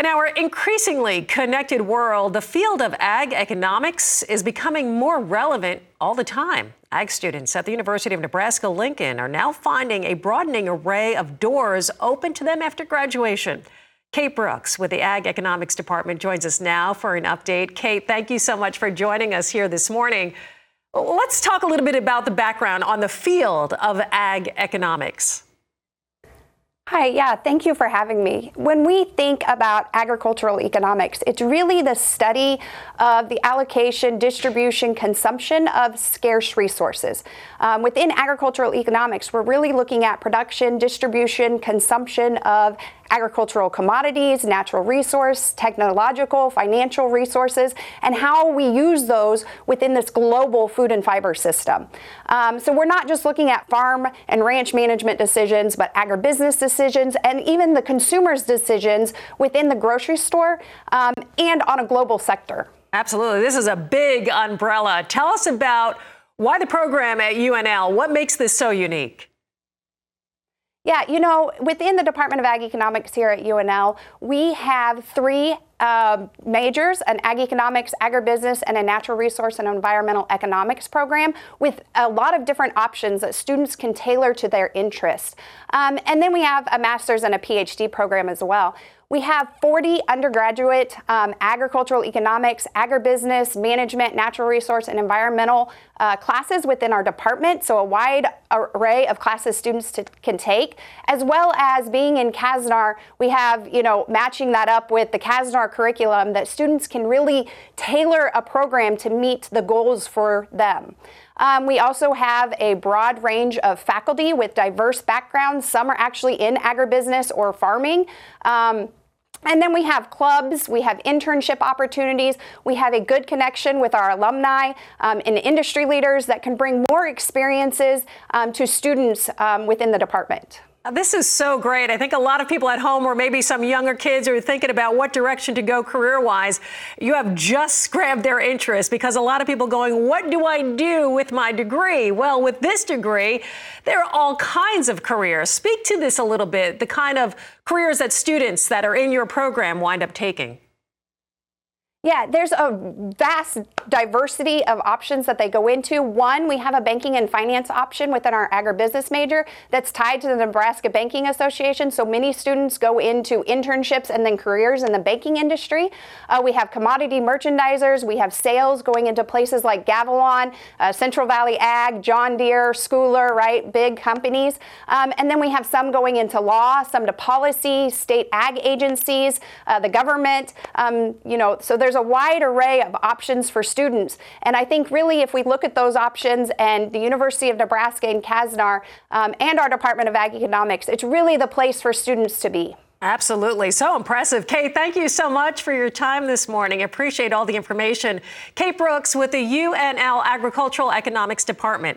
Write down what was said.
In our increasingly connected world, the field of ag economics is becoming more relevant all the time. Ag students at the University of Nebraska Lincoln are now finding a broadening array of doors open to them after graduation. Kate Brooks with the Ag Economics Department joins us now for an update. Kate, thank you so much for joining us here this morning. Let's talk a little bit about the background on the field of ag economics. Hi, yeah, thank you for having me. When we think about agricultural economics, it's really the study of the allocation, distribution, consumption of scarce resources. Um, within agricultural economics, we're really looking at production, distribution, consumption of agricultural commodities, natural resource, technological, financial resources, and how we use those within this global food and fiber system. Um, so we're not just looking at farm and ranch management decisions, but agribusiness decisions and even the consumer's decisions within the grocery store um, and on a global sector. Absolutely. This is a big umbrella. Tell us about why the program at UNL. What makes this so unique? Yeah, you know, within the Department of Ag Economics here at UNL, we have three uh, majors an ag economics, agribusiness, and a natural resource and environmental economics program with a lot of different options that students can tailor to their interest. Um, and then we have a master's and a PhD program as well. We have 40 undergraduate um, agricultural economics, agribusiness, management, natural resource, and environmental uh, classes within our department. So, a wide array of classes students to, can take, as well as being in CASNR, we have, you know, matching that up with the CASNR curriculum that students can really tailor a program to meet the goals for them. Um, we also have a broad range of faculty with diverse backgrounds. Some are actually in agribusiness or farming. Um, and then we have clubs, we have internship opportunities, we have a good connection with our alumni um, and industry leaders that can bring more experiences um, to students um, within the department. This is so great. I think a lot of people at home, or maybe some younger kids, are thinking about what direction to go career wise. You have just grabbed their interest because a lot of people going, What do I do with my degree? Well, with this degree, there are all kinds of careers. Speak to this a little bit the kind of careers that students that are in your program wind up taking. Yeah, there's a vast diversity of options that they go into. One, we have a banking and finance option within our agribusiness major that's tied to the Nebraska Banking Association. So many students go into internships and then careers in the banking industry. Uh, we have commodity merchandisers. We have sales going into places like Gavilon, uh, Central Valley Ag, John Deere, Scoular, right? Big companies. Um, and then we have some going into law, some to policy, state ag agencies, uh, the government. Um, you know, so there's there's a wide array of options for students. And I think really if we look at those options and the University of Nebraska and CASNR um, and our Department of Ag Economics, it's really the place for students to be. Absolutely. So impressive. Kate, thank you so much for your time this morning. Appreciate all the information. Kate Brooks with the UNL Agricultural Economics Department.